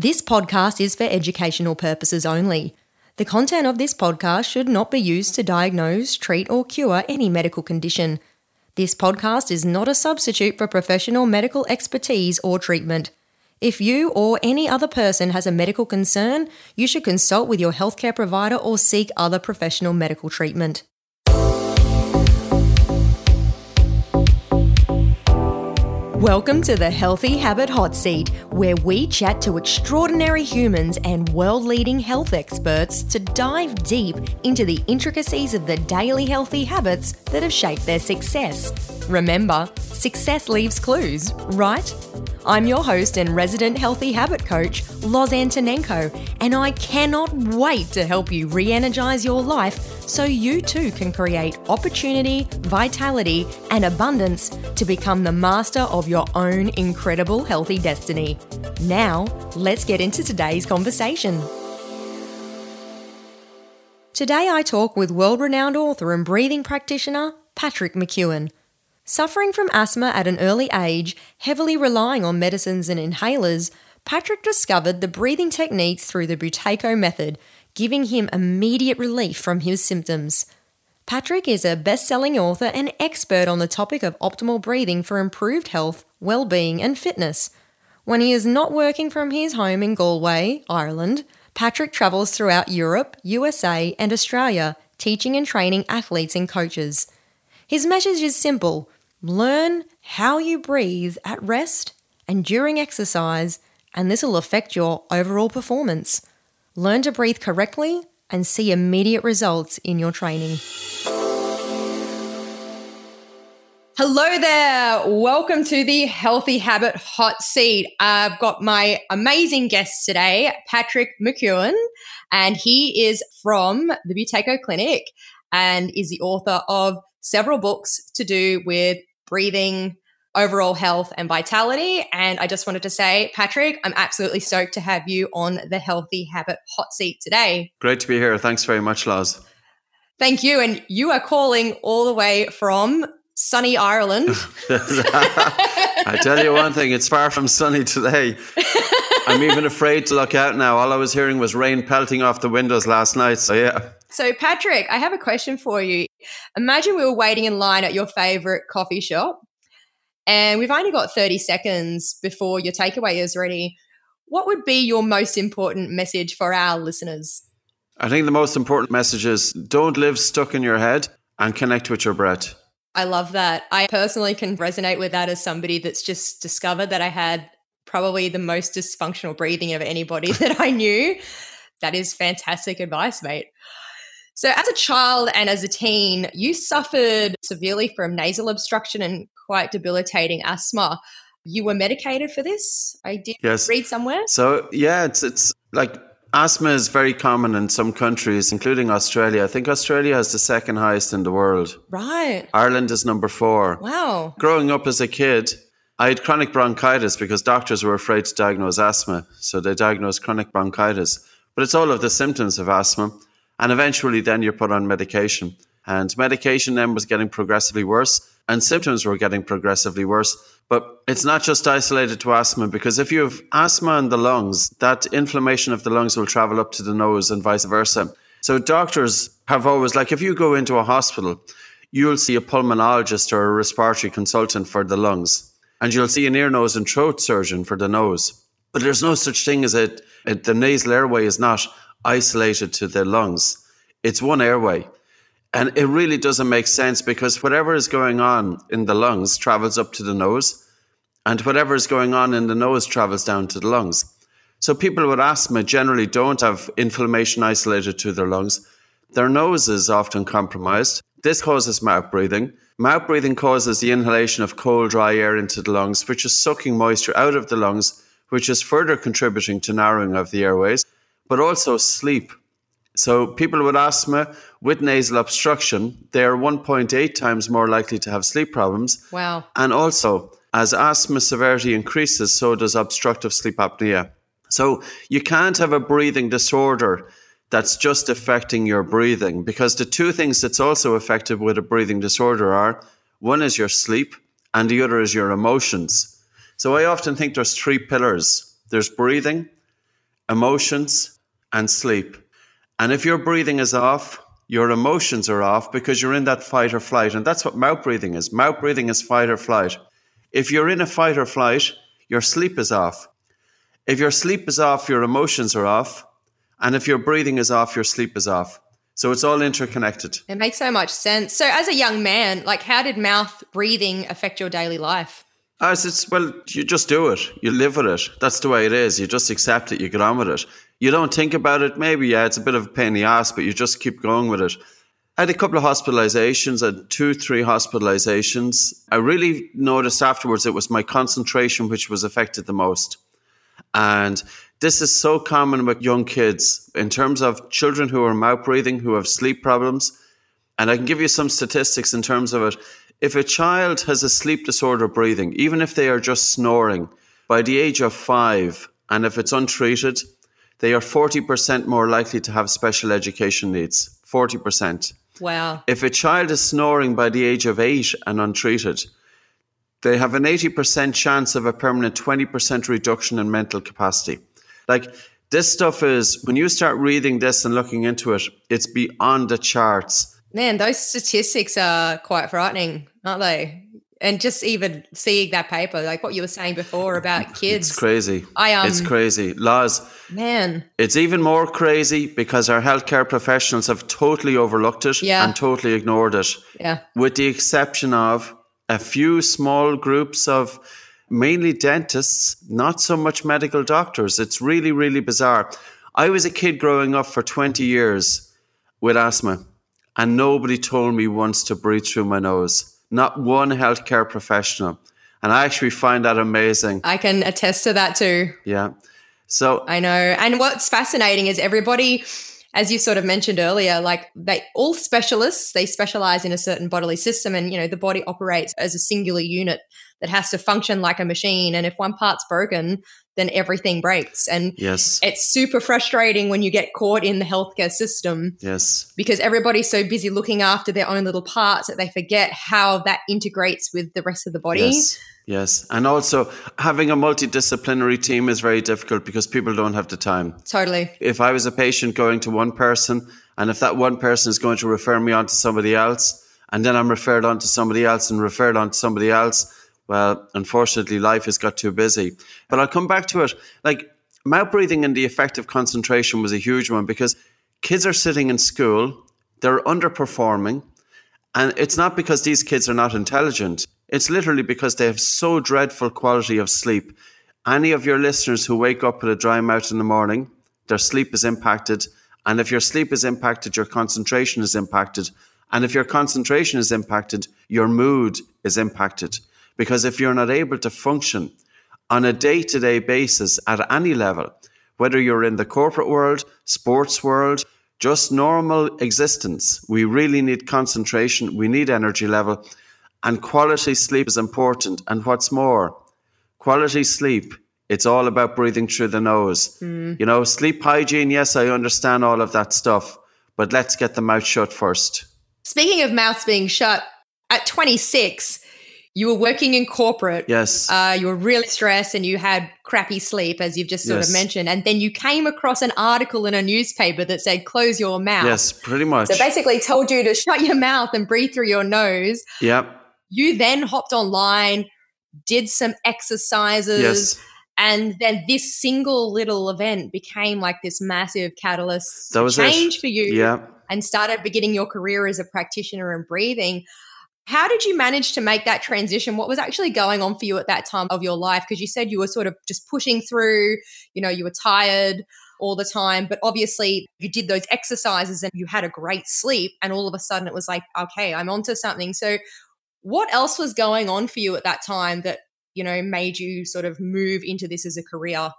This podcast is for educational purposes only. The content of this podcast should not be used to diagnose, treat, or cure any medical condition. This podcast is not a substitute for professional medical expertise or treatment. If you or any other person has a medical concern, you should consult with your healthcare provider or seek other professional medical treatment. Welcome to the Healthy Habit Hot Seat, where we chat to extraordinary humans and world leading health experts to dive deep into the intricacies of the daily healthy habits that have shaped their success. Remember, success leaves clues, right? I'm your host and resident healthy habit coach, Loz Antonenko, and I cannot wait to help you re energize your life so you too can create opportunity, vitality, and abundance to become the master of your own incredible healthy destiny. Now, let's get into today's conversation. Today, I talk with world renowned author and breathing practitioner Patrick McKeown. Suffering from asthma at an early age, heavily relying on medicines and inhalers, Patrick discovered the breathing techniques through the Buteyko method giving him immediate relief from his symptoms. Patrick is a best selling author and expert on the topic of optimal breathing for improved health, well being, and fitness. When he is not working from his home in Galway, Ireland, Patrick travels throughout Europe, USA, and Australia, teaching and training athletes and coaches. His message is simple learn how you breathe at rest and during exercise, and this will affect your overall performance. Learn to breathe correctly and see immediate results in your training. Hello there. Welcome to the Healthy Habit Hot Seat. I've got my amazing guest today, Patrick McKeown, and he is from the Buteyko Clinic and is the author of several books to do with breathing, overall health and vitality. And I just wanted to say, Patrick, I'm absolutely stoked to have you on the Healthy Habit Hot Seat today. Great to be here. Thanks very much, Loz. Thank you. And you are calling all the way from sunny Ireland. I tell you one thing, it's far from sunny today. I'm even afraid to look out now. All I was hearing was rain pelting off the windows last night. So, yeah. So, Patrick, I have a question for you. Imagine we were waiting in line at your favorite coffee shop and we've only got 30 seconds before your takeaway is ready. What would be your most important message for our listeners? I think the most important message is don't live stuck in your head and connect with your breath. I love that. I personally can resonate with that as somebody that's just discovered that I had probably the most dysfunctional breathing of anybody that I knew. That is fantastic advice, mate. So, as a child and as a teen, you suffered severely from nasal obstruction and quite debilitating asthma. You were medicated for this. I did yes. read somewhere. So, yeah, it's it's like asthma is very common in some countries, including Australia. I think Australia has the second highest in the world. Right. Ireland is number four. Wow. Growing up as a kid, I had chronic bronchitis because doctors were afraid to diagnose asthma. So they diagnosed chronic bronchitis. But it's all of the symptoms of asthma. And eventually, then you're put on medication. And medication then was getting progressively worse, and symptoms were getting progressively worse. But it's not just isolated to asthma, because if you have asthma in the lungs, that inflammation of the lungs will travel up to the nose and vice versa. So doctors have always, like, if you go into a hospital, you'll see a pulmonologist or a respiratory consultant for the lungs, and you'll see an ear, nose, and throat surgeon for the nose. But there's no such thing as it, it the nasal airway is not isolated to their lungs. It's one airway. And it really doesn't make sense because whatever is going on in the lungs travels up to the nose, and whatever is going on in the nose travels down to the lungs. So people with asthma generally don't have inflammation isolated to their lungs. Their nose is often compromised. This causes mouth breathing. Mouth breathing causes the inhalation of cold, dry air into the lungs, which is sucking moisture out of the lungs, which is further contributing to narrowing of the airways but also sleep. So, people with asthma with nasal obstruction, they are 1.8 times more likely to have sleep problems. Wow. And also, as asthma severity increases, so does obstructive sleep apnea. So, you can't have a breathing disorder that's just affecting your breathing because the two things that's also affected with a breathing disorder are one is your sleep and the other is your emotions. So, I often think there's three pillars there's breathing, emotions, and sleep. And if your breathing is off, your emotions are off because you're in that fight or flight. And that's what mouth breathing is. Mouth breathing is fight or flight. If you're in a fight or flight, your sleep is off. If your sleep is off, your emotions are off. And if your breathing is off, your sleep is off. So it's all interconnected. It makes so much sense. So, as a young man, like, how did mouth breathing affect your daily life? As it's well, you just do it. You live with it. That's the way it is. You just accept it. You get on with it. You don't think about it. Maybe yeah, it's a bit of a pain in the ass, but you just keep going with it. I had a couple of hospitalizations, had two, three hospitalizations. I really noticed afterwards it was my concentration which was affected the most. And this is so common with young kids in terms of children who are mouth breathing, who have sleep problems. And I can give you some statistics in terms of it. If a child has a sleep disorder breathing, even if they are just snoring, by the age of five, and if it's untreated, they are 40% more likely to have special education needs. 40%. Wow. If a child is snoring by the age of eight and untreated, they have an 80% chance of a permanent 20% reduction in mental capacity. Like, this stuff is, when you start reading this and looking into it, it's beyond the charts. Man, those statistics are quite frightening, aren't they? and just even seeing that paper, like what you were saying before about kids, it's crazy. I um, it's crazy. Loz, man, it's even more crazy because our healthcare professionals have totally overlooked it yeah. and totally ignored it. Yeah, with the exception of a few small groups of mainly dentists, not so much medical doctors. It's really, really bizarre. I was a kid growing up for twenty years with asthma, and nobody told me once to breathe through my nose not one healthcare professional. And I actually find that amazing. I can attest to that too. Yeah. So I know. And what's fascinating is everybody, as you sort of mentioned earlier, like they all specialists, they specialize in a certain bodily system. And, you know, the body operates as a singular unit that has to function like a machine. And if one part's broken, then everything breaks. And yes. it's super frustrating when you get caught in the healthcare system. Yes. Because everybody's so busy looking after their own little parts that they forget how that integrates with the rest of the body. Yes. Yes. And also having a multidisciplinary team is very difficult because people don't have the time. Totally. If I was a patient going to one person and if that one person is going to refer me on to somebody else and then I'm referred on to somebody else and referred on to somebody else, well, unfortunately, life has got too busy. But I'll come back to it. Like mouth breathing and the effect of concentration was a huge one because kids are sitting in school, they're underperforming. And it's not because these kids are not intelligent. It's literally because they have so dreadful quality of sleep. Any of your listeners who wake up with a dry mouth in the morning, their sleep is impacted. And if your sleep is impacted, your concentration is impacted. And if your concentration is impacted, your mood is impacted. Because if you're not able to function on a day to day basis at any level, whether you're in the corporate world, sports world, just normal existence, we really need concentration, we need energy level, and quality sleep is important. And what's more, quality sleep, it's all about breathing through the nose. Mm. You know, sleep hygiene, yes, I understand all of that stuff, but let's get the mouth shut first. Speaking of mouths being shut, at 26, you were working in corporate. Yes. Uh, you were really stressed and you had crappy sleep, as you've just sort yes. of mentioned. And then you came across an article in a newspaper that said, close your mouth. Yes, pretty much. So basically told you to shut your mouth and breathe through your nose. Yep. You then hopped online, did some exercises. Yes. And then this single little event became like this massive catalyst that was change it. for you. Yeah. And started beginning your career as a practitioner in breathing. How did you manage to make that transition? What was actually going on for you at that time of your life? Because you said you were sort of just pushing through, you know, you were tired all the time, but obviously you did those exercises and you had a great sleep. And all of a sudden it was like, okay, I'm onto something. So, what else was going on for you at that time that, you know, made you sort of move into this as a career?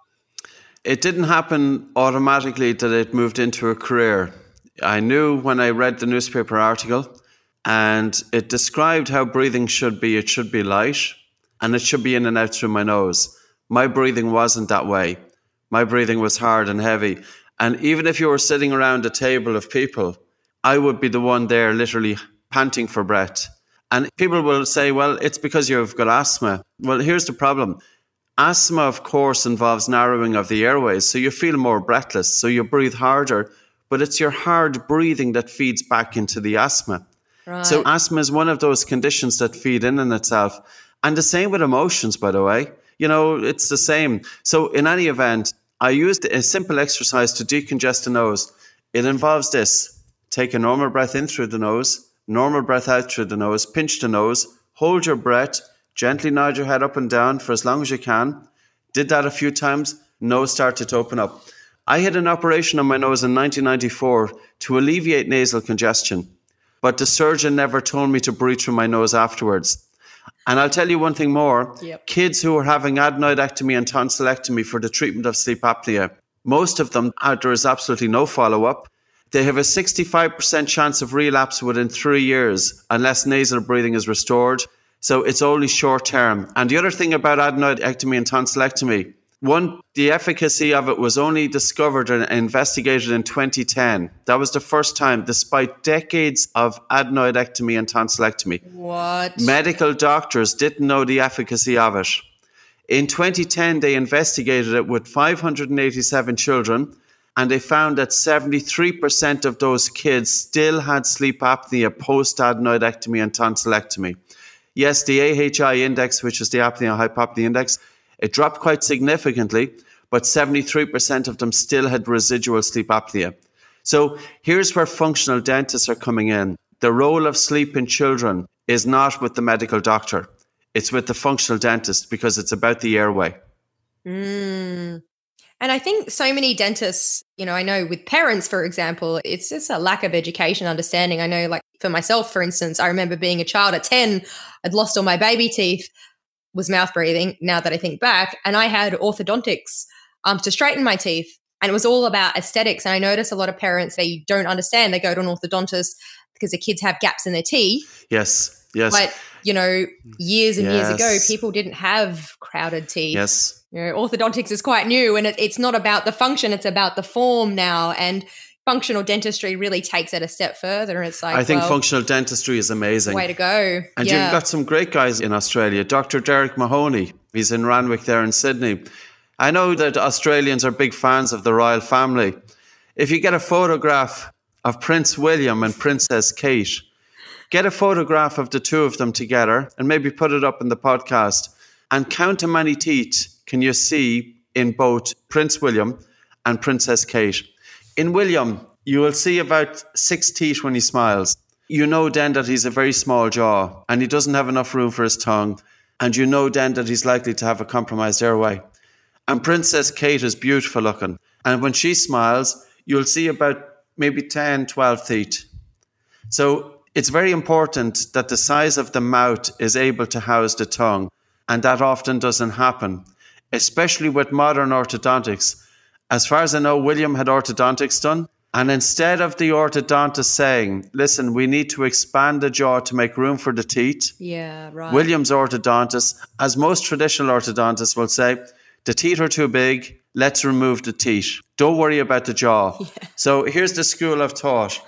It didn't happen automatically that it moved into a career. I knew when I read the newspaper article and it described how breathing should be. It should be light and it should be in and out through my nose. My breathing wasn't that way. My breathing was hard and heavy. And even if you were sitting around a table of people, I would be the one there literally panting for breath. And people will say, well, it's because you've got asthma. Well, here's the problem Asthma, of course, involves narrowing of the airways, so you feel more breathless, so you breathe harder, but it's your hard breathing that feeds back into the asthma. Right. So, asthma is one of those conditions that feed in in itself. And the same with emotions, by the way. You know, it's the same. So, in any event, I used a simple exercise to decongest the nose. It involves this take a normal breath in through the nose, normal breath out through the nose, pinch the nose, hold your breath, Gently nod your head up and down for as long as you can. Did that a few times, nose started to open up. I had an operation on my nose in 1994 to alleviate nasal congestion, but the surgeon never told me to breathe through my nose afterwards. And I'll tell you one thing more yep. kids who are having adenoidectomy and tonsillectomy for the treatment of sleep apnea, most of them, there is absolutely no follow up. They have a 65% chance of relapse within three years unless nasal breathing is restored. So it's only short term. And the other thing about adenoidectomy and tonsillectomy, one, the efficacy of it was only discovered and investigated in 2010. That was the first time, despite decades of adenoidectomy and tonsillectomy. What? Medical doctors didn't know the efficacy of it. In 2010, they investigated it with 587 children, and they found that 73% of those kids still had sleep apnea post adenoidectomy and tonsillectomy. Yes, the AHI index, which is the apnea hypopnea index, it dropped quite significantly, but 73% of them still had residual sleep apnea. So here's where functional dentists are coming in. The role of sleep in children is not with the medical doctor. It's with the functional dentist because it's about the airway. Mm. And I think so many dentists, you know, I know with parents, for example, it's just a lack of education, understanding. I know, like for myself, for instance, I remember being a child at 10, I'd lost all my baby teeth, was mouth breathing, now that I think back, and I had orthodontics um, to straighten my teeth. And it was all about aesthetics. And I notice a lot of parents, they don't understand. They go to an orthodontist because the kids have gaps in their teeth. Yes. Yes. But, you know, years and yes. years ago, people didn't have crowded teeth. Yes. You know, orthodontics is quite new and it, it's not about the function, it's about the form now. And functional dentistry really takes it a step further. It's like I think well, functional dentistry is amazing. Way to go. And yeah. you've got some great guys in Australia. Dr. Derek Mahony, he's in Randwick there in Sydney. I know that Australians are big fans of the royal family. If you get a photograph of Prince William and Princess Kate, get a photograph of the two of them together and maybe put it up in the podcast and count how many teeth can you see in both Prince William and Princess Kate. In William, you will see about six teeth when he smiles. You know then that he's a very small jaw and he doesn't have enough room for his tongue. And you know then that he's likely to have a compromised airway. And Princess Kate is beautiful looking. And when she smiles, you'll see about maybe 10, 12 teeth. So it's very important that the size of the mouth is able to house the tongue. And that often doesn't happen especially with modern orthodontics. As far as I know, William had orthodontics done. And instead of the orthodontist saying, listen, we need to expand the jaw to make room for the teeth. Yeah, right. William's orthodontist, as most traditional orthodontists will say, the teeth are too big, let's remove the teeth. Don't worry about the jaw. Yeah. So here's the school of thought.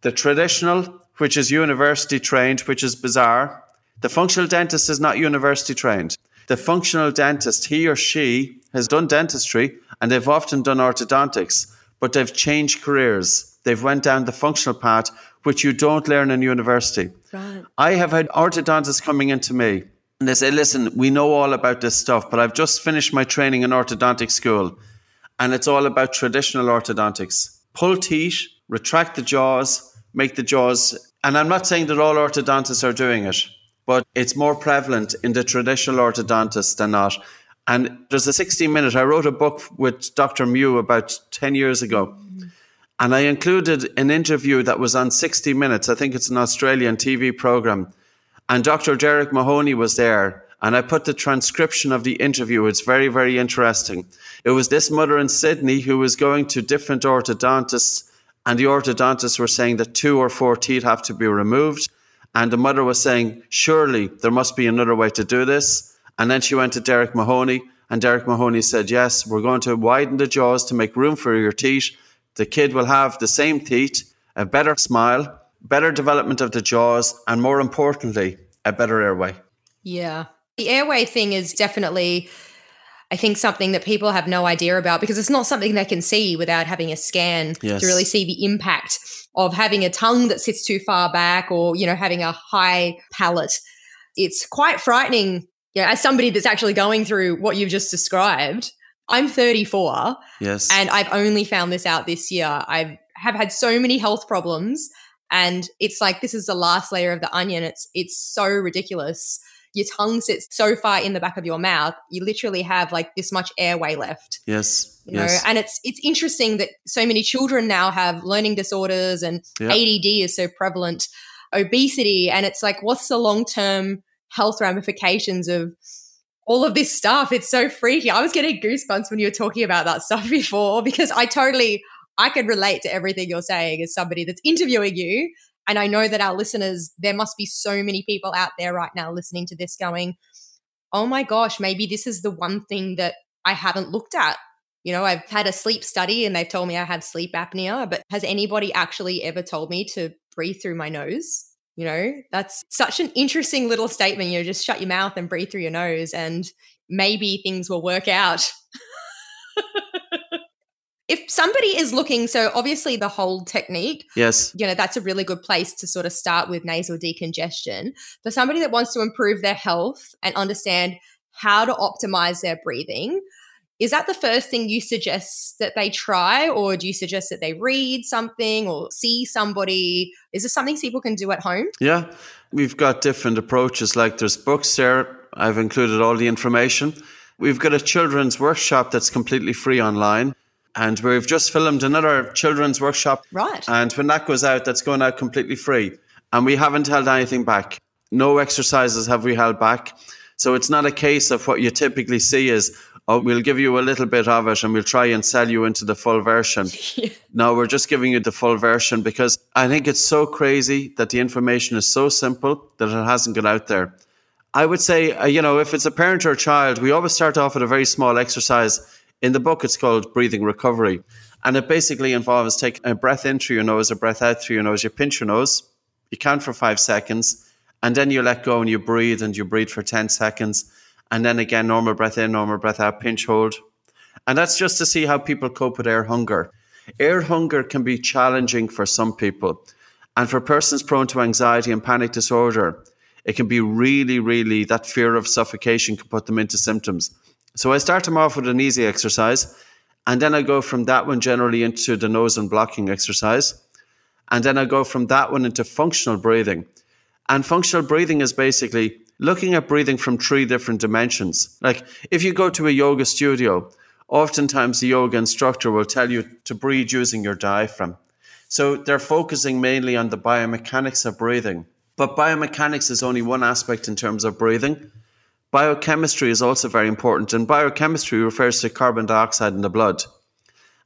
The traditional, which is university trained, which is bizarre. The functional dentist is not university trained. The functional dentist, he or she has done dentistry and they've often done orthodontics, but they've changed careers. They've went down the functional path, which you don't learn in university. Right. I have had orthodontists coming into me and they say, listen, we know all about this stuff, but I've just finished my training in orthodontic school and it's all about traditional orthodontics. Pull teeth, retract the jaws, make the jaws. And I'm not saying that all orthodontists are doing it but it's more prevalent in the traditional orthodontist than not. And there's a 60 minute, I wrote a book with Dr. Mew about 10 years ago. And I included an interview that was on 60 Minutes. I think it's an Australian TV program. And Dr. Derek Mahony was there. And I put the transcription of the interview. It's very, very interesting. It was this mother in Sydney who was going to different orthodontists, and the orthodontists were saying that two or four teeth have to be removed. And the mother was saying, surely there must be another way to do this. And then she went to Derek Mahony, and Derek Mahony said, yes, we're going to widen the jaws to make room for your teeth. The kid will have the same teeth, a better smile, better development of the jaws, and more importantly, a better airway. Yeah. The airway thing is definitely I think something that people have no idea about because it's not something they can see without having a scan Yes. to really see the impact of having a tongue that sits too far back or, you know, having a high palate. It's quite frightening, you know, as somebody that's actually going through what you've just described. I'm 34 Yes. and I've only found this out this year. I have had so many health problems and it's like this is the last layer of the onion. It's it's so ridiculous. Your tongue sits so far in the back of your mouth. You literally have like this much airway left yes. you know yes. and it's it's interesting that so many children now have learning disorders and Yeah. ADD is so prevalent obesity and it's like what's the long-term health ramifications of all of this stuff it's so freaky i was getting goosebumps when you were talking about that stuff before because i totally i could relate to everything you're saying as somebody that's interviewing you and i know that our listeners there must be so many people out there right now listening to this going oh my gosh maybe this is the one thing that i haven't looked at you know, I've had a sleep study and they've told me I have sleep apnea, but has anybody actually ever told me to breathe through my nose? You know, that's such an interesting little statement. You know, just shut your mouth and breathe through your nose and maybe things will work out. if somebody is looking, so obviously the hold technique, yes. you know, that's a really good place to sort of start with nasal decongestion. For somebody that wants to improve their health and understand how to optimize their breathing, is that the first thing you suggest that they try, or do you suggest that they read something or see somebody? Is this something people can do at home? Yeah, we've got different approaches. Like there's books there. I've included all the information. We've got a children's workshop that's completely free online. And we've just filmed another children's workshop. Right. And when that goes out, that's going out completely free. And we haven't held anything back. No exercises have we held back. So it's not a case of what you typically see is, oh, we'll give you a little bit of it and we'll try and sell you into the full version. No, we're just giving you the full version because I think it's so crazy that the information is so simple that it hasn't got out there. I would say, uh, you know, if it's a parent or a child, we always start off with a very small exercise. In the book, it's called breathing recovery. And it basically involves taking a breath in through your nose, a breath out through your nose. You pinch your nose, you count for five seconds, and then you let go and you breathe and you breathe for 10 seconds. And then again, normal breath in, normal breath out, pinch hold. And that's just to see how people cope with air hunger. Air hunger can be challenging for some people. And for persons prone to anxiety and panic disorder, it can be really, really, that fear of suffocation can put them into symptoms. So I start them off with an easy exercise. And then I go from that one generally into the nose and blocking exercise. And then I go from that one into functional breathing. And functional breathing is basically looking at breathing from three different dimensions. Like if you go to a yoga studio, oftentimes the yoga instructor will tell you to breathe using your diaphragm. So they're focusing mainly on the biomechanics of breathing. But biomechanics is only one aspect in terms of breathing. Biochemistry is also very important, and biochemistry refers to carbon dioxide in the blood.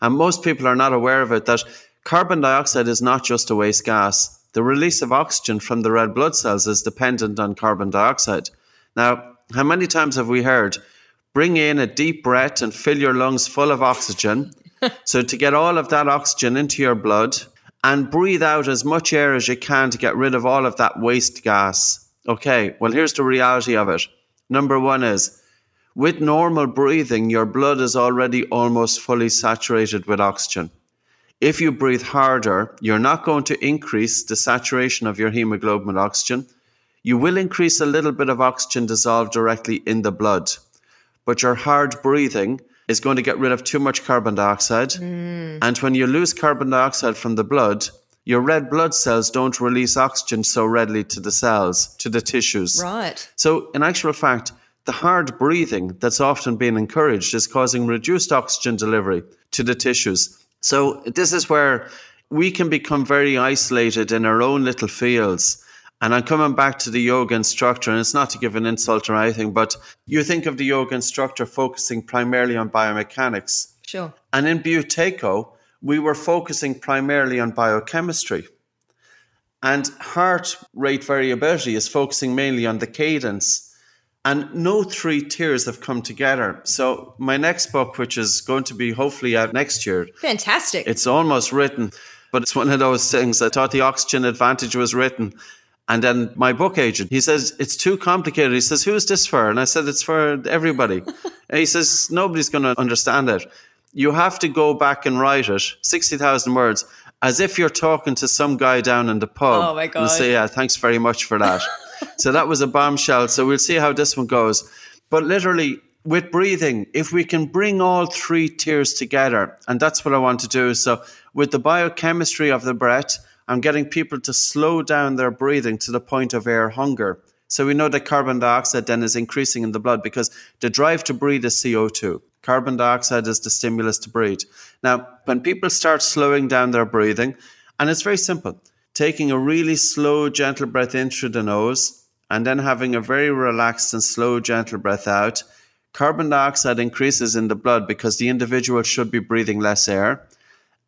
And most people are not aware of it that carbon dioxide is not just a waste gas. The release of oxygen from the red blood cells is dependent on carbon dioxide. Now, how many times have we heard, bring in a deep breath and fill your lungs full of oxygen? so, to get all of that oxygen into your blood and breathe out as much air as you can to get rid of all of that waste gas. Okay, well, here's the reality of it. Number one is with normal breathing, your blood is already almost fully saturated with oxygen. If you breathe harder, you're not going to increase the saturation of your hemoglobin with oxygen. You will increase a little bit of oxygen dissolved directly in the blood, but your hard breathing is going to get rid of too much carbon dioxide. Mm. And when you lose carbon dioxide from the blood, your red blood cells don't release oxygen so readily to the cells, to the tissues. Right. So, in actual fact, the hard breathing that's often being encouraged is causing reduced oxygen delivery to the tissues. So, this is where we can become very isolated in our own little fields. And I'm coming back to the yoga instructor, and it's not to give an insult or anything, but you think of the yoga instructor focusing primarily on biomechanics. Sure. And in Buteyko, we were focusing primarily on biochemistry. And heart rate variability is focusing mainly on the cadence. And no three tiers have come together. So, my next book, which is going to be hopefully out next year, Fantastic. it's almost written, but it's one of those things. I thought the oxygen advantage was written. And then my book agent, he says, it's too complicated. He says, who's this for? And I said, it's for everybody. and he says, nobody's going to understand it. You have to go back and write it, 60,000 words, as if you're talking to some guy down in the pub. Oh my God. And say, yeah, thanks very much for that. so that was a bombshell. So we'll see how this one goes. But literally, with breathing, if we can bring all three tiers together, and that's what I want to do. So, with the biochemistry of the breath, I'm getting people to slow down their breathing to the point of air hunger. So, we know that carbon dioxide then is increasing in the blood because the drive to breathe is CO2. Carbon dioxide is the stimulus to breathe. Now, when people start slowing down their breathing, and it's very simple, taking a really slow, gentle breath in through the nose, and then having a very relaxed and slow, gentle breath out carbon dioxide increases in the blood because the individual should be breathing less air.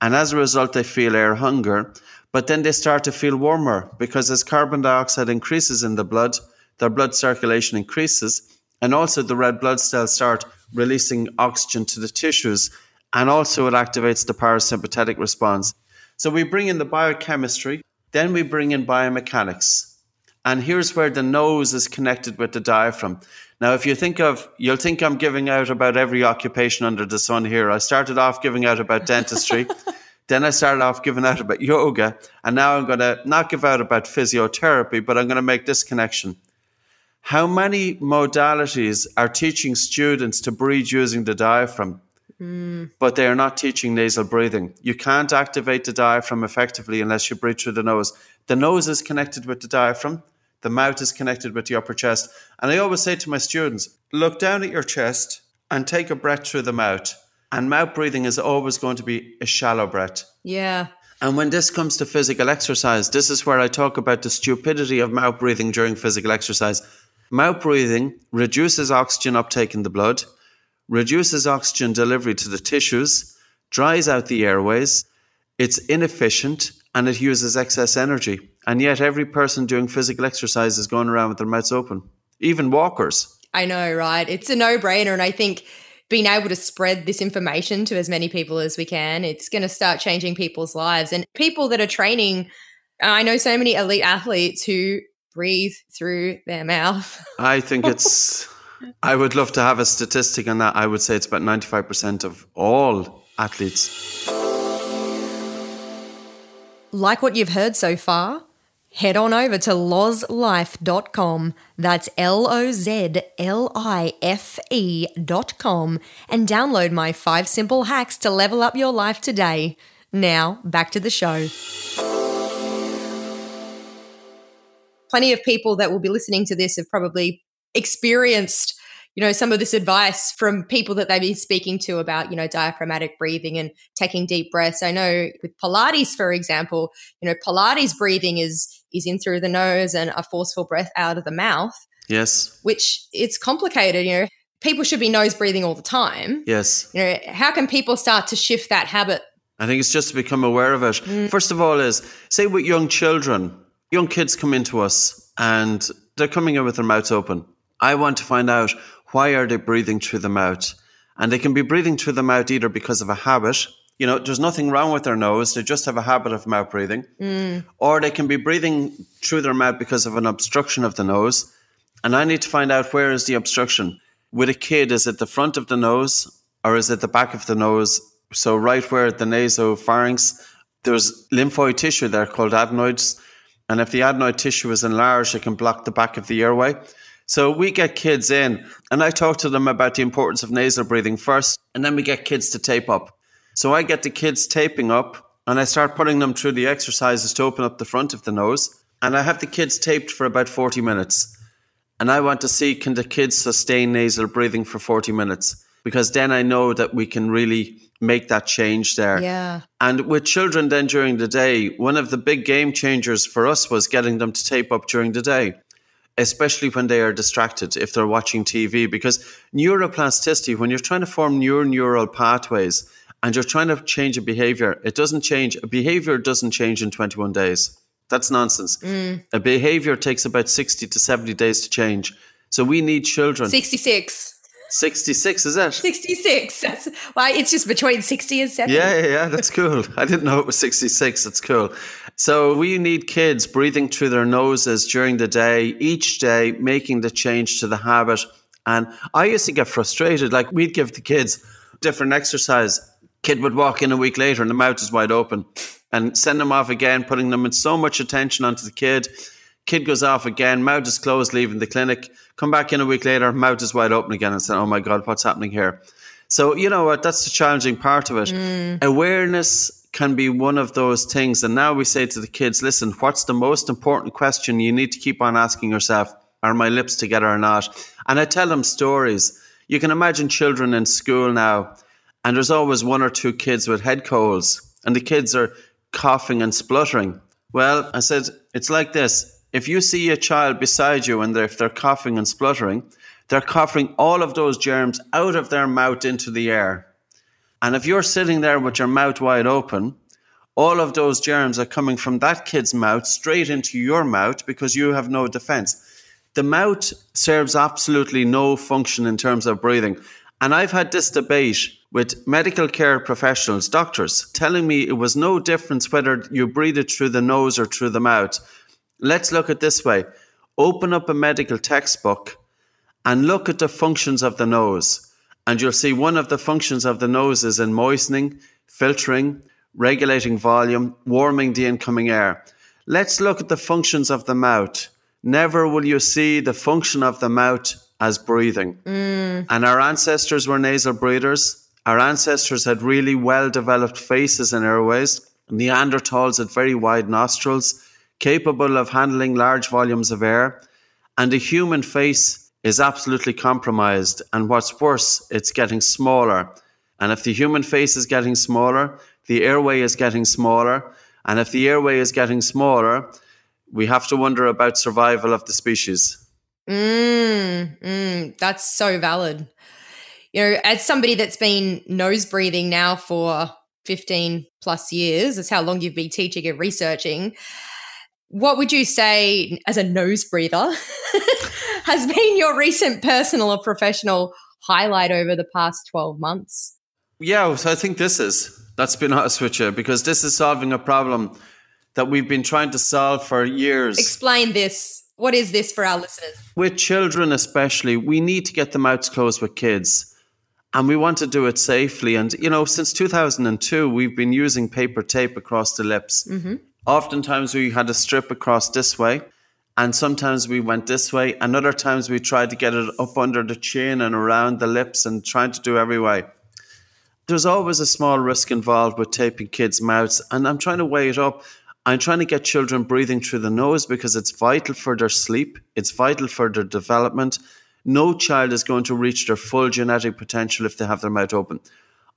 And as a result, they feel air hunger. But then they start to feel warmer because as carbon dioxide increases in the blood, their blood circulation increases. And also, the red blood cells start releasing oxygen to the tissues. And also, it activates the parasympathetic response. So, we bring in the biochemistry, then we bring in biomechanics. And here's where the nose is connected with the diaphragm. Now, if you think of, you'll think I'm giving out about every occupation under the sun here. I started off giving out about dentistry. then I started off giving out about yoga. And now I'm going to not give out about physiotherapy, but I'm going to make this connection. How many modalities are teaching students to breathe using the diaphragm? Mm. But they are not teaching nasal breathing. You can't activate the diaphragm effectively unless you breathe through the nose. The nose is connected with the diaphragm the mouth is connected with the upper chest. And I always say to my students, look down at your chest and take a breath through the mouth. And mouth breathing is always going to be a shallow breath. Yeah. And when this comes to physical exercise, this is where I talk about the stupidity of mouth breathing during physical exercise. Mouth breathing reduces oxygen uptake in the blood, reduces oxygen delivery to the tissues, dries out the airways, it's inefficient, and it uses excess energy. And yet, every person doing physical exercise is going around with their mouths open, even walkers. I know, right? It's a no brainer. And I think being able to spread this information to as many people as we can, it's going to start changing people's lives. And people that are training, I know so many elite athletes who breathe through their mouth. I think it's, I would love to have a statistic on that. I would say it's about 95% of all athletes. Like what you've heard so far? Head on over to lozlife.com, that's L O Z L I F E.com, and download my five simple hacks to level up your life today. Now, back to the show. Plenty of people that will be listening to this have probably experienced you know some of this advice from people that they've been speaking to about you know diaphragmatic breathing and taking deep breaths. I know with pilates for example you know pilates breathing is is in through the nose and a forceful breath out of the mouth yes. which it's complicated you know. People should be nose breathing all the time. Yes. You know how can people start to shift that habit? I think it's just to become aware of it. Mm. first of all is say with young children young kids come into us and they're coming in with their mouths open I want to find out why are they breathing through the mouth? And they can be breathing through the mouth either because of a habit, you know, there's nothing wrong with their nose, they just have a habit of mouth breathing, mm. or they can be breathing through their mouth because of an obstruction of the nose. And I need to find out where is the obstruction. With a kid, is it the front of the nose or is it the back of the nose? So, right where the nasopharynx, there's lymphoid tissue there called adenoids. And if the adenoid tissue is enlarged, it can block the back of the airway. So we get kids in, and I talk to them about the importance of nasal breathing first, and then we get kids to tape up. So I get the kids taping up, and I start putting them through the exercises to open up the front of the nose. And I have the kids taped for about 40 minutes. And I want to see can the kids sustain nasal breathing for 40 minutes? Because then I know that we can really make that change there. Yeah. And with children then during the day, one of the big game changers for us was getting them to tape up during the day especially when they are distracted if they're watching TV. Because neuroplasticity, when you're trying to form new neural pathways and you're trying to change a behavior, it doesn't change. A behavior doesn't change in 21 days. That's nonsense. Mm. A behavior takes about 60 to 70 days to change. So we need children. 66. 66, is it? 66. That's, well, it's just between 60 and 70. Yeah, yeah, yeah, that's cool. I didn't know it was 66. That's cool. So we need kids breathing through their noses during the day, each day, making the change to the habit. And I used to get frustrated. Like we'd give the kids different exercise. Kid would walk in a week later and the mouth is wide open and send them off again, putting them in so much attention onto the kid. Kid goes off again, mouth is closed, leaving the clinic. Come back in a week later, mouth is wide open again, and say, "Oh my god, what's happening here?" So you know what? That's the challenging part of it. Mm. Awareness can be one of those things. And now we say to the kids, listen, what's the most important question you need to keep on asking yourself? Are my lips together or not? And I tell them stories. You can imagine children in school now, and there's always one or two kids with head colds, and the kids are coughing and spluttering. Well, I said, it's like this if you see a child beside you and they're, if they're coughing and spluttering, they're coughing all of those germs out of their mouth into the air. And if you're sitting there with your mouth wide open, all of those germs are coming from that kid's mouth straight into your mouth because you have no defense. The mouth serves absolutely no function in terms of breathing. And I've had this debate with medical care professionals, doctors, telling me it was no difference whether you breathe it through the nose or through the mouth. Let's look at this way. Open up a medical textbook and look at the functions of the nose. And you'll see one of the functions of the nose is in moistening, filtering, regulating volume, warming the incoming air. Let's look at the functions of the mouth. Never will you see the function of the mouth as breathing. Mm. And our ancestors were nasal breathers. Our ancestors had really well developed faces and airways. Neanderthals had very wide nostrils capable of handling large volumes of air, and the human face is absolutely compromised. And what's worse, it's getting smaller. And if the human face is getting smaller, the airway is getting smaller. And if the airway is getting smaller, we have to wonder about survival of the species. Mm, mm, that's so valid. You know, as somebody that's been nose breathing now for 15 plus years, that's how long you've been teaching and researching what would you say as a nose breather has been your recent personal or professional highlight over the past 12 months? Yeah, so I think this is. That's been honest switcher because this is solving a problem that we've been trying to solve for years. Explain this. What is this for our listeners? With children, especially, we need to get the mouths closed with kids. And we want to do it safely. And, you know, since 2002, we've been using paper tape across the lips. Mm-hmm. Oftentimes we had a strip across this way, and sometimes we went this way, and other times we tried to get it up under the chin and around the lips and trying to do every way. There's always a small risk involved with taping kids' mouths, and I'm trying to weigh it up. I'm trying to get children breathing through the nose because it's vital for their sleep, it's vital for their development. No child is going to reach their full genetic potential if they have their mouth open.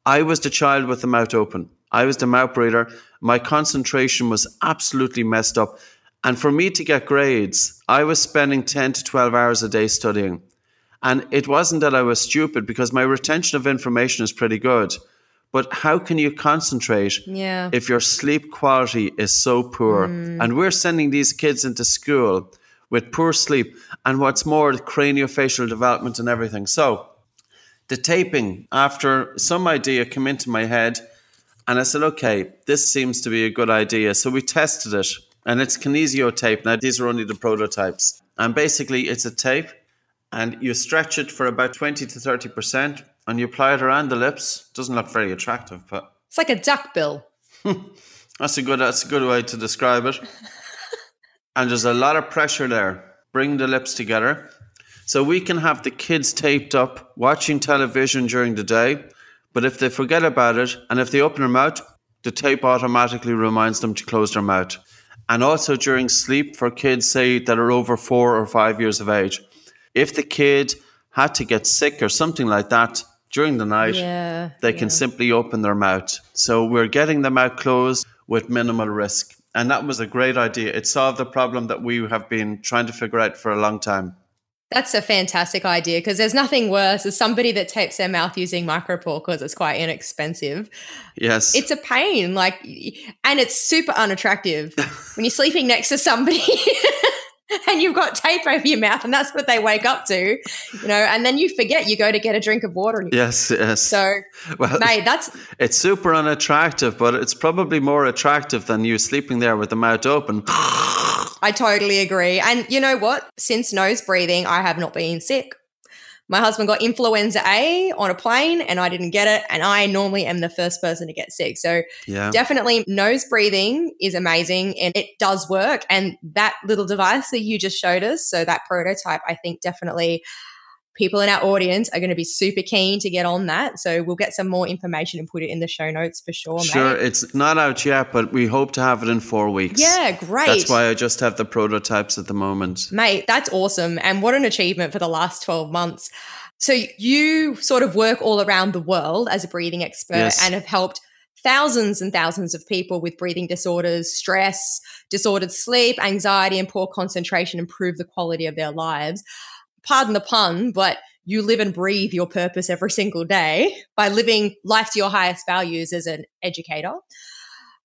I was the child with the mouth open. I was the mouth breather. My concentration was absolutely messed up. And for me to get grades, I was spending 10 to 12 hours a day studying. And it wasn't that I was stupid because my retention of information is pretty good. But how can you concentrate yeah. if your sleep quality is so poor? Mm. And we're sending these kids into school with poor sleep and what's more, craniofacial development and everything. So the taping, after some idea came into my head, and I said, okay, this seems to be a good idea. So we tested it, and it's kinesio tape. Now, these are only the prototypes. And basically, it's a tape, and you stretch it for about 20 to 30%, and you apply it around the lips. Doesn't look very attractive, but. It's like a duck bill. that's, a good, that's a good way to describe it. and there's a lot of pressure there. Bring the lips together. So we can have the kids taped up watching television during the day but if they forget about it and if they open their mouth, the tape automatically reminds them to close their mouth. And also during sleep for kids, say that are over four or five years of age, if the kid had to get sick or something like that during the night, yeah, they yeah. can simply open their mouth. So we're getting them out closed with minimal risk. And that was a great idea. It solved the problem that we have been trying to figure out for a long time. That's a fantastic idea because there's nothing worse as somebody that tapes their mouth using micropore because it's quite inexpensive. Yes. It's a pain, like, and it's super unattractive when you're sleeping next to somebody and you've got tape over your mouth, and that's what they wake up to, you know. And then you forget you go to get a drink of water. And you, Yes, yes. So, well, mate, that's it's super unattractive, but it's probably more attractive than you sleeping there with the mouth open. I totally agree. And you know what? Since nose breathing, I have not been sick. My husband got influenza A on a plane and I didn't get it. And I normally am the first person to get sick. So Yeah. definitely nose breathing is amazing and it does work. And that little device that you just showed us, so that prototype, I think definitely people in our audience are going to be super keen to get on that. So we'll get some more information and put it in the show notes for sure. Sure, mate. it's not out yet, but we hope to have it in four weeks. Yeah, great. That's why I just have the prototypes at the moment. Mate, that's awesome. And what an achievement for the last 12 months. So you sort of work all around the world as a breathing expert Yes. and have helped thousands and thousands of people with breathing disorders, stress, disordered sleep, anxiety, and poor concentration improve the quality of their lives. Pardon the pun, but you live and breathe your purpose every single day by living life to your highest values as an educator.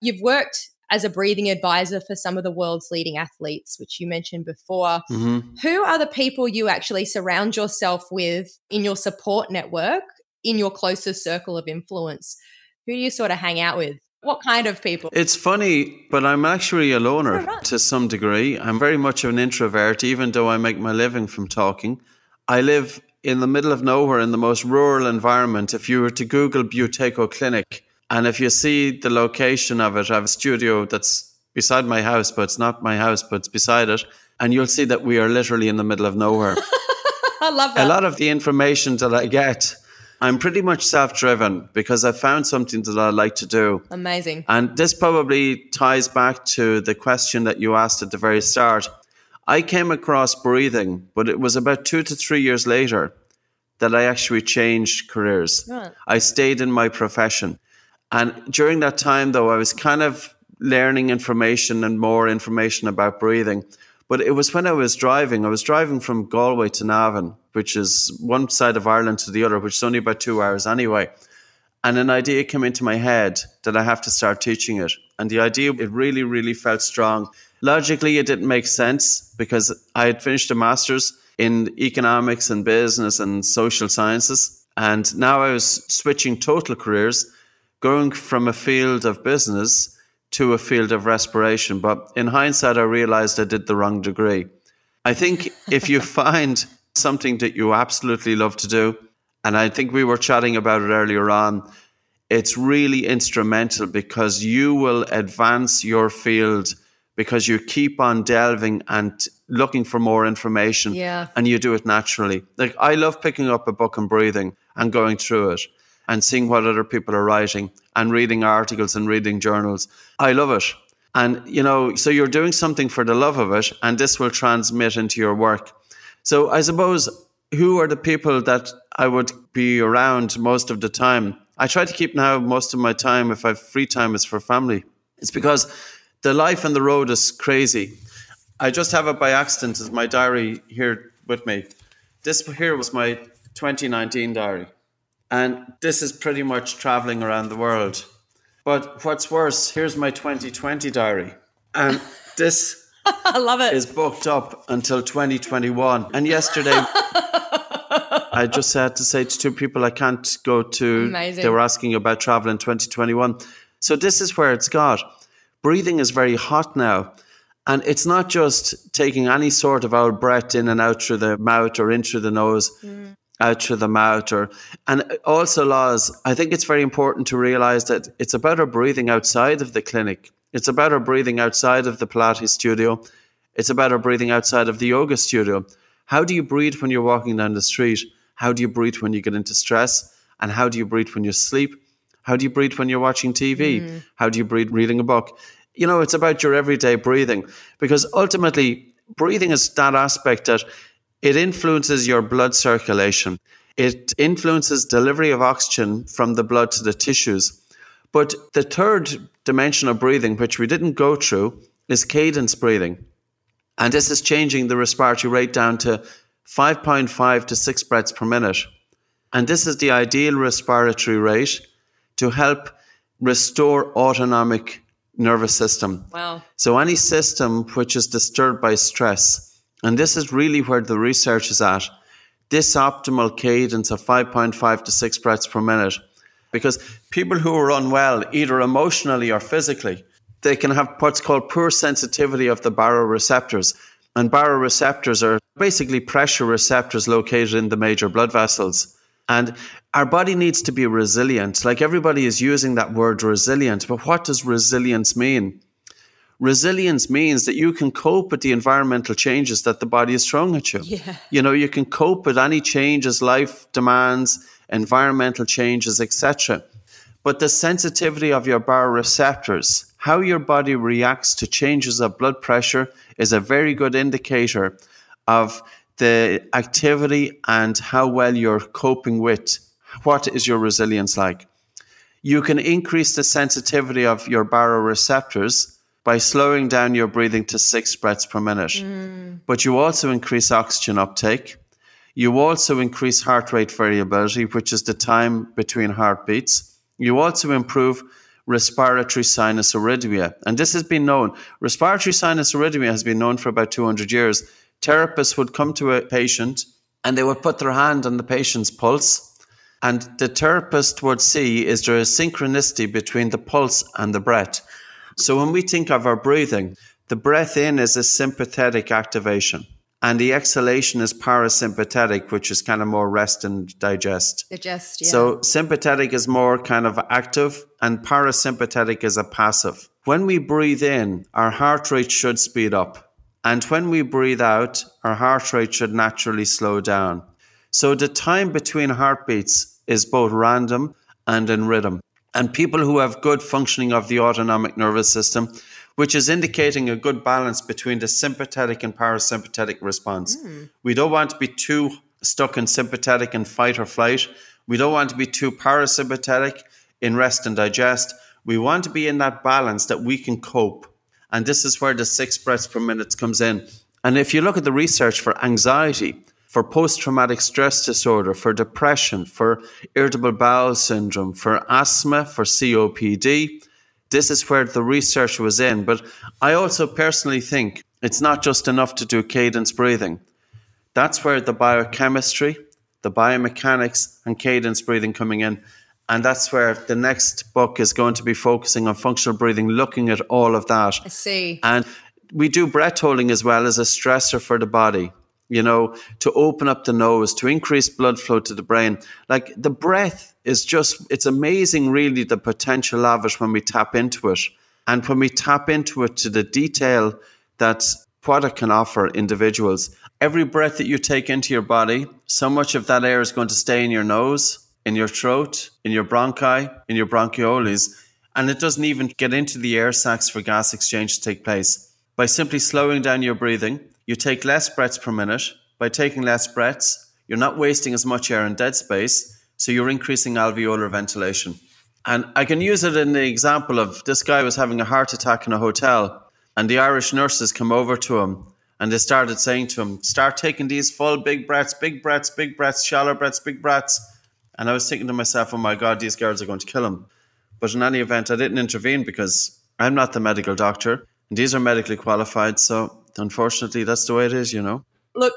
You've worked as a breathing advisor for some of the world's leading athletes, which you mentioned before. hmm Who are the people you actually surround yourself with in your support network, in your closest circle of influence? Who do you sort of hang out with? What kind of people? It's funny, but I'm actually a loner to some degree. I'm very much of an introvert, even though I make my living from talking. I live in the middle of nowhere in the most rural environment. If you were to Google Buteyko Clinic, and if you see the location of it, I have a studio that's beside my house, but it's not my house, but it's beside it. And you'll see that we are literally in the middle of nowhere. I love that. a lot of the information that I get, I'm pretty much self driven because I found something that I like to do. Amazing. And this probably ties back to the question that you asked at the very start. I came across breathing, but it was about two to three years later that I actually changed careers. I stayed in my profession. And during that time, though, I was kind of learning information and more information about breathing. But it was when I was driving, I was driving from Galway to Navan, which is one side of Ireland to the other, which is only about two hours anyway. And an idea came into my head that I have to start teaching it. And the idea, it really, really felt strong. Logically, it didn't make sense because I had finished a master's in economics and business and social sciences. And now I was switching total careers, going from a field of business to a field of respiration. But in hindsight, I realized I did the wrong degree. I think if you find something that you absolutely love to do, and I think we were chatting about it earlier on, it's really instrumental because you will advance your field because you keep on delving and looking for more information Yeah. and you do it naturally. Like I love picking up a book and breathing and going through it and seeing what other people are writing and reading articles and reading journals. I love it. And you know, so you're doing something for the love of it and this will transmit into your work. So I suppose who are the people that I would be around most of the time? I try to keep now most of my time if I have free time is for family. It's because the life on the road is crazy. I just have it by accident as my diary here with me. This here was my 2019 diary. And this is pretty much traveling around the world. But what's worse, here's my 2020 diary. And this I love it. is booked up until 2021. And yesterday, I just had to say to two people I can't go to. Amazing. They were asking about travel in 2021. So this is where it's got. Breathing is very hot now. And it's not just taking any sort of old breath in and out through the mouth or in through the nose, hmm. Out through the mouth. Or and also, Loz. I think it's very important to realize that it's about our breathing outside of the clinic. It's about our breathing outside of the Pilates studio. It's about our breathing outside of the yoga studio. How do you breathe when you're walking down the street? How do you breathe when you get into stress? And how do you breathe when you sleep? How do you breathe when you're watching TV? Mm. How do you breathe reading a book? You know, it's about your everyday breathing because ultimately, breathing is that aspect that it influences your blood circulation. It influences delivery of oxygen from the blood to the tissues. But the third dimension of breathing, which we didn't go through, is cadence breathing. And this is changing the respiratory rate down to 5.5 to 6 breaths per minute. And this is the ideal respiratory rate to help restore autonomic nervous system. wow. So any system which is disturbed by stress, And this is really where the research is at. This optimal cadence of 5.5 to 6 breaths per minute. Because people who are unwell, either emotionally or physically, they can have what's called poor sensitivity of the baroreceptors. And baroreceptors are basically pressure receptors located in the major blood vessels. And our body needs to be resilient. Like everybody is using that word resilient, but what does resilience mean? Resilience means that you can cope with the environmental changes that the body is throwing at you. Yeah. You know, you can cope with any changes life demands, environmental changes, etc. But the sensitivity of your baroreceptors, how your body reacts to changes of blood pressure, is a very good indicator of the activity and how well you're coping with what is your resilience like. You can increase the sensitivity of your baroreceptors by slowing down your breathing to six breaths per minute. Mm. But you also increase oxygen uptake. You also increase heart rate variability, which is the time between heartbeats. You also improve respiratory sinus arrhythmia. And this has been known. Respiratory sinus arrhythmia has been known for about 200 years. Therapists would come to a patient and they would put their hand on the patient's pulse. And the therapist would see is there a synchronicity between the pulse and the breath. So when we think of our breathing, the breath in is a sympathetic activation. And the exhalation is parasympathetic, which is kind of more rest and digest. Digest, yeah. So sympathetic is more kind of active, and parasympathetic is a passive. When we breathe in, our heart rate should speed up. And when we breathe out, our heart rate should naturally slow down. So the time between heartbeats is both random and in rhythm and people who have good functioning of the autonomic nervous system, which is indicating a good balance between the sympathetic and parasympathetic response. Mm. We don't want to be too stuck in sympathetic and fight or flight. We don't want to be too parasympathetic in rest and digest. We want to be in that balance that we can cope. And this is where the six breaths per minute comes in. And if you look at the research for anxiety, for post traumatic stress disorder, for depression, for irritable bowel syndrome, for asthma, for COPD. This is where the research was in. But I also personally think it's not just enough to do cadence breathing. That's where the biochemistry, the biomechanics, and cadence breathing coming in. And that's where the next book is going to be focusing on functional breathing, looking at all of that. I see. And we do breath holding as well as a stressor for the body you know, to open up the nose, to increase blood flow to the brain. Like the breath is just, it's amazing, really, the potential of it when we tap into it. And when we tap into it to the detail that it can offer individuals. Every breath that you take into your body, so much of that air is going to stay in your nose, in your throat, in your bronchi, in your bronchioles, and it doesn't even get into the air sacs for gas exchange to take place. By simply slowing down your breathing, you take less breaths per minute. By taking less breaths, you're not wasting as much air in dead space, so you're increasing alveolar ventilation. And I can use it in the example of this guy was having a heart attack in a hotel, and the Irish nurses come over to him and they started saying to him, Start taking these full big breaths, big breaths, big breaths, shallow breaths, big breaths. And I was thinking to myself, Oh my God, these girls are going to kill him. But in any event, I didn't intervene because I'm not the medical doctor, and these are medically qualified. So unfortunately, that's the way it is, you know. Look,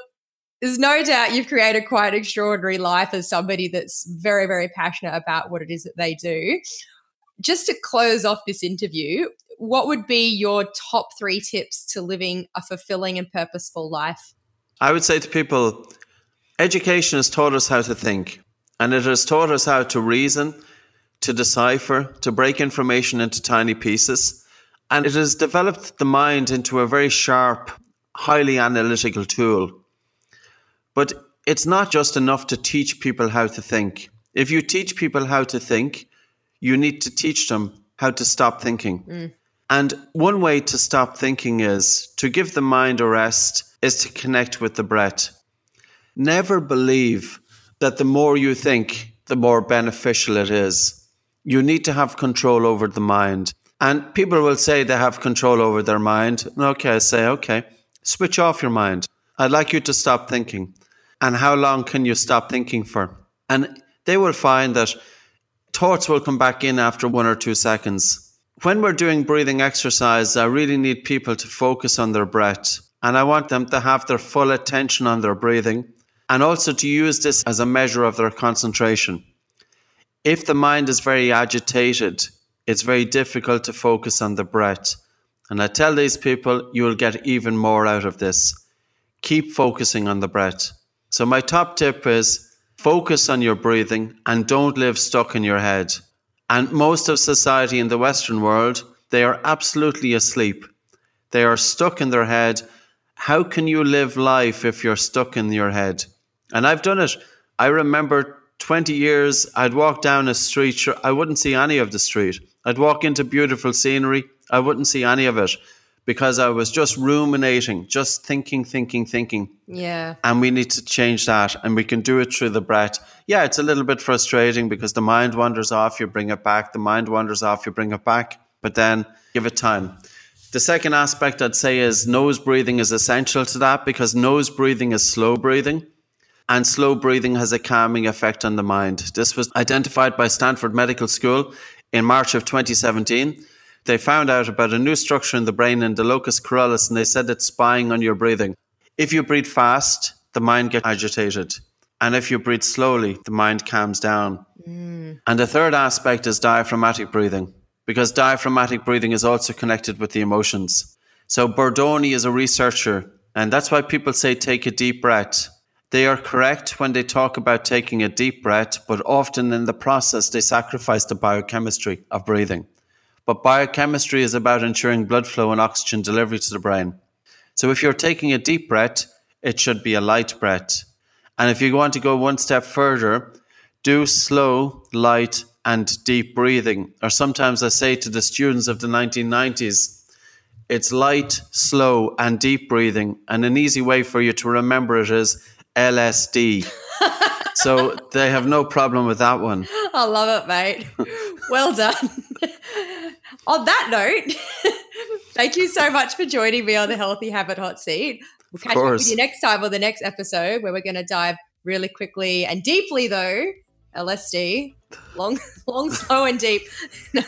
there's no doubt you've created quite an extraordinary life as somebody that's very, very passionate about what it is that they do. Just to close off this interview, what would be your top three tips to living a fulfilling and purposeful life? I would say to people, education has taught us how to think, and it has taught us how to reason, to decipher, to break information into tiny pieces and it has developed the mind into a very sharp, highly analytical tool. But it's not just enough to teach people how to think. If you teach people how to think, you need to teach them how to stop thinking. Mm. And one way to stop thinking is to give the mind a rest, is to connect with the breath. Never believe that the more you think, the more beneficial it is. You need to have control over the mind. And people will say they have control over their mind. Okay, I say, okay, switch off your mind. I'd like you to stop thinking. And how long can you stop thinking for? And they will find that thoughts will come back in after one or two seconds. When we're doing breathing exercise, I really need people to focus on their breath and I want them to have their full attention on their breathing and also to use this as a measure of their concentration. If the mind is very agitated, it's very difficult to focus on the breath. And I tell these people, you will get even more out of this. Keep focusing on the breath. So, my top tip is focus on your breathing and don't live stuck in your head. And most of society in the Western world, they are absolutely asleep. They are stuck in their head. How can you live life if you're stuck in your head? And I've done it. I remember 20 years, I'd walk down a street, I wouldn't see any of the street. I'd walk into beautiful scenery, I wouldn't see any of it because I was just ruminating, just thinking, thinking, thinking. Yeah. And we need to change that. And we can do it through the breath. Yeah, it's a little bit frustrating because the mind wanders off, you bring it back. The mind wanders off, you bring it back. But then give it time. The second aspect I'd say is nose breathing is essential to that because nose breathing is slow breathing. And slow breathing has a calming effect on the mind. This was identified by Stanford Medical School in March of 2017 they found out about a new structure in the brain in the locus coeruleus and they said it's spying on your breathing. If you breathe fast, the mind gets agitated. And if you breathe slowly, the mind calms down. Mm. And the third aspect is diaphragmatic breathing, because diaphragmatic breathing is also connected with the emotions. So Bordoni is a researcher, and that's why people say take a deep breath. They are correct when they talk about taking a deep breath, but often in the process, they sacrifice the biochemistry of breathing. But biochemistry is about ensuring blood flow and oxygen delivery to the brain. So if you're taking a deep breath, it should be a light breath. And if you want to go one step further, do slow, light, and deep breathing. Or sometimes I say to the students of the 1990s, it's light, slow, and deep breathing. And an easy way for you to remember it is LSD. so they have no problem with that one. I love it, mate. Well done. on that note, thank you so much for joining me on the Healthy Habit Hot Seat. We'll catch up with you next time or the next episode where we're going to dive really quickly and deeply, though, LSD, long, long, slow, and deep. No.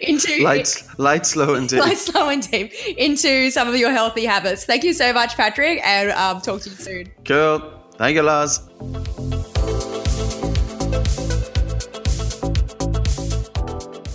into light, light, slow, and deep. Light, slow, and deep into some of your healthy habits. Thank you so much, Patrick, and um, talk to you soon. Cool. Thank you, Loz.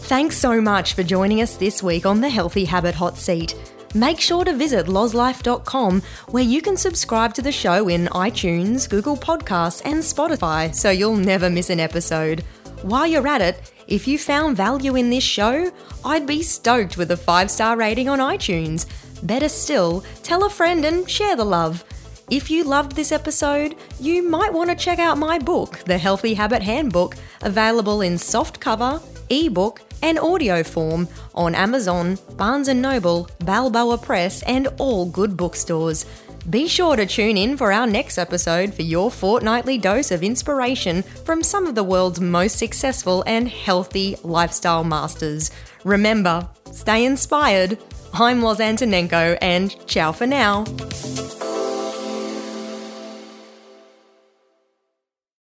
Thanks so much for joining us this week on the Healthy Habit Hot Seat. Make sure to visit lozlife.com where you can subscribe to the show in iTunes, Google Podcasts, and Spotify so you'll never miss an episode. While you're at it, if you found value in this show, I'd be stoked with a five star rating on iTunes. Better still, tell a friend and share the love. If you loved this episode, you might want to check out my book, The Healthy Habit Handbook, available in soft cover, ebook, and audio form on Amazon, Barnes & Noble, Balboa Press, and all good bookstores. Be sure to tune in for our next episode for your fortnightly dose of inspiration from some of the world's most successful and healthy lifestyle masters. Remember, stay inspired. I'm Loz Antonenko, and ciao for now.